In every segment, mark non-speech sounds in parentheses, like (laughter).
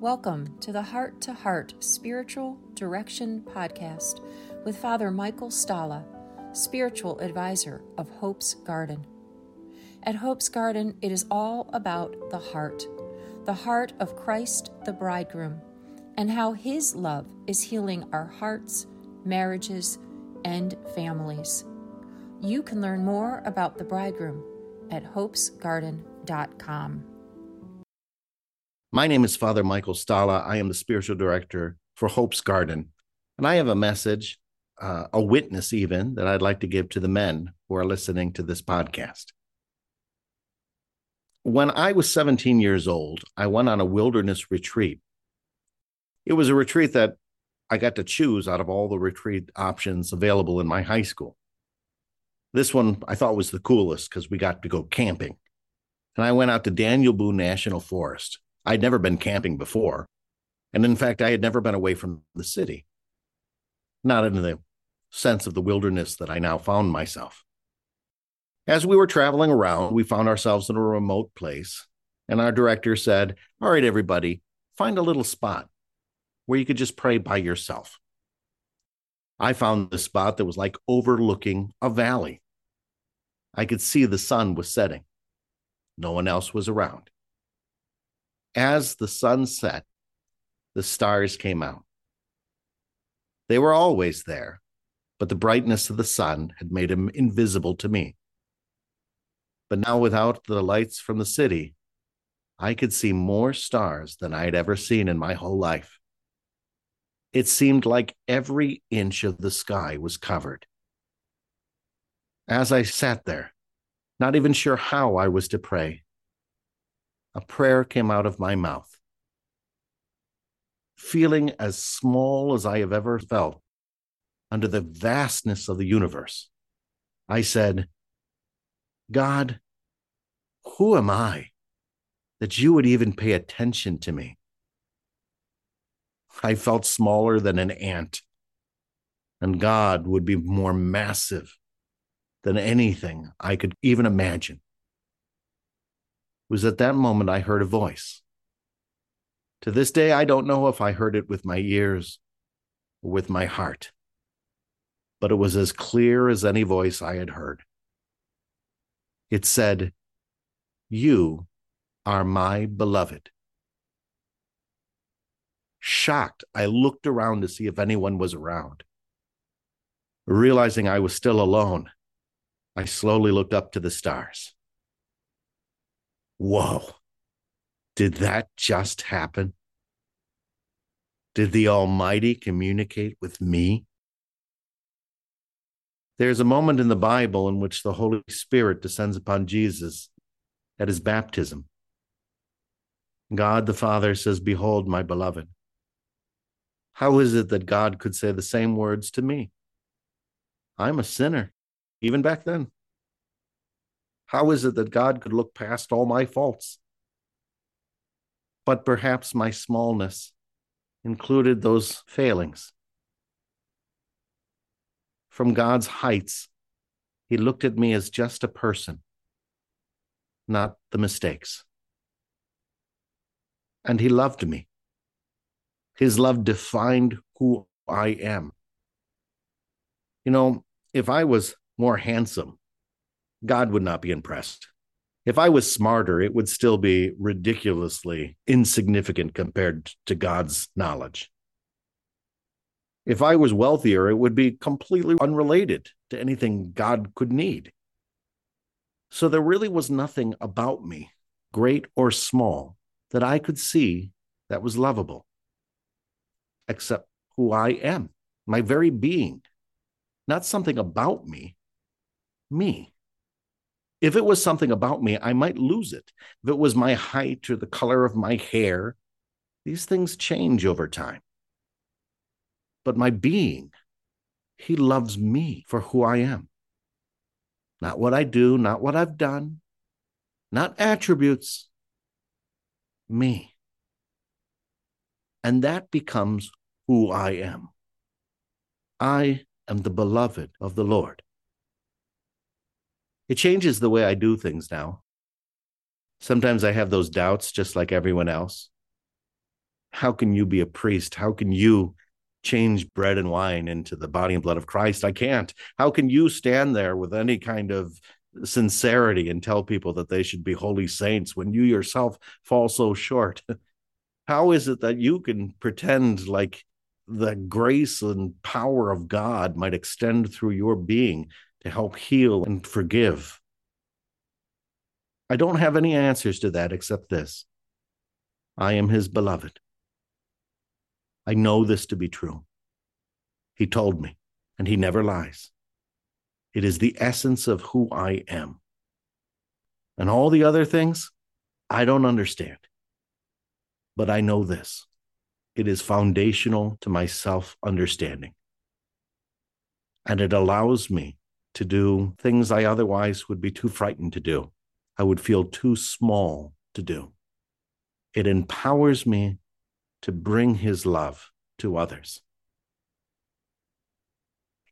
Welcome to the Heart to Heart Spiritual Direction Podcast with Father Michael Stala, Spiritual Advisor of Hope's Garden. At Hope's Garden, it is all about the heart, the heart of Christ the Bridegroom, and how His love is healing our hearts, marriages, and families. You can learn more about the Bridegroom at hopesgarden.com. My name is Father Michael Stala. I am the spiritual director for Hope's Garden. And I have a message, uh, a witness even, that I'd like to give to the men who are listening to this podcast. When I was 17 years old, I went on a wilderness retreat. It was a retreat that I got to choose out of all the retreat options available in my high school. This one I thought was the coolest because we got to go camping. And I went out to Daniel Boone National Forest I'd never been camping before. And in fact, I had never been away from the city, not in the sense of the wilderness that I now found myself. As we were traveling around, we found ourselves in a remote place, and our director said, All right, everybody, find a little spot where you could just pray by yourself. I found the spot that was like overlooking a valley. I could see the sun was setting. No one else was around. As the sun set, the stars came out. They were always there, but the brightness of the sun had made them invisible to me. But now, without the lights from the city, I could see more stars than I had ever seen in my whole life. It seemed like every inch of the sky was covered. As I sat there, not even sure how I was to pray, a prayer came out of my mouth. Feeling as small as I have ever felt under the vastness of the universe, I said, God, who am I that you would even pay attention to me? I felt smaller than an ant, and God would be more massive than anything I could even imagine was at that moment I heard a voice. To this day, I don't know if I heard it with my ears or with my heart, but it was as clear as any voice I had heard. It said, You are my beloved. Shocked, I looked around to see if anyone was around. Realizing I was still alone, I slowly looked up to the stars. Whoa. Did that just happen? Did the Almighty communicate with me? There's a moment in the Bible in which the Holy Spirit descends upon Jesus at his baptism. God the Father says, Behold, my beloved. How is it that God could say the same words to me? I'm a sinner, even back then. How is it that God could look past all my faults? But perhaps my smallness included those failings. From God's heights, He looked at me as just a person, not the mistakes. And He loved me. His love defined who I am. You know, if I was more handsome, God would not be impressed. If I was smarter, it would still be ridiculously insignificant compared to God's knowledge. If I was wealthier, it would be completely unrelated to anything God could need. So there really was nothing about me, great or small, that I could see that was lovable, except who I am, my very being, not something about me, me. If it was something about me, I might lose it. If it was my height or the color of my hair, these things change over time. But my being, he loves me for who I am. Not what I do, not what I've done, not attributes, me. And that becomes who I am. I am the beloved of the Lord. It changes the way I do things now. Sometimes I have those doubts just like everyone else. How can you be a priest? How can you change bread and wine into the body and blood of Christ? I can't. How can you stand there with any kind of sincerity and tell people that they should be holy saints when you yourself fall so short? (laughs) How is it that you can pretend like the grace and power of God might extend through your being to help heal and forgive? I don't have any answers to that except this I am his beloved. I know this to be true. He told me, and he never lies. It is the essence of who I am. And all the other things, I don't understand. But I know this it is foundational to my self understanding. And it allows me to do things I otherwise would be too frightened to do. I would feel too small to do. It empowers me to bring his love to others.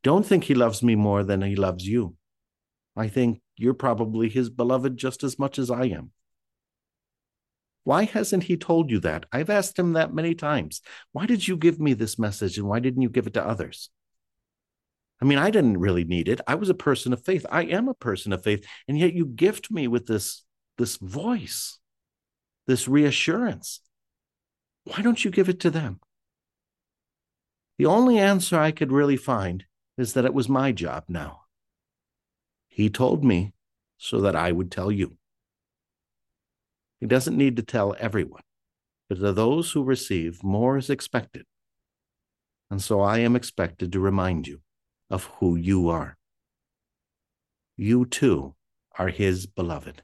Don't think he loves me more than he loves you. I think you're probably his beloved just as much as I am. Why hasn't he told you that? I've asked him that many times. Why did you give me this message and why didn't you give it to others? I mean, I didn't really need it. I was a person of faith. I am a person of faith. And yet you gift me with this, this voice, this reassurance. Why don't you give it to them? The only answer I could really find is that it was my job now. He told me so that I would tell you. He doesn't need to tell everyone, but to those who receive, more is expected. And so I am expected to remind you of who you are. You too are his beloved.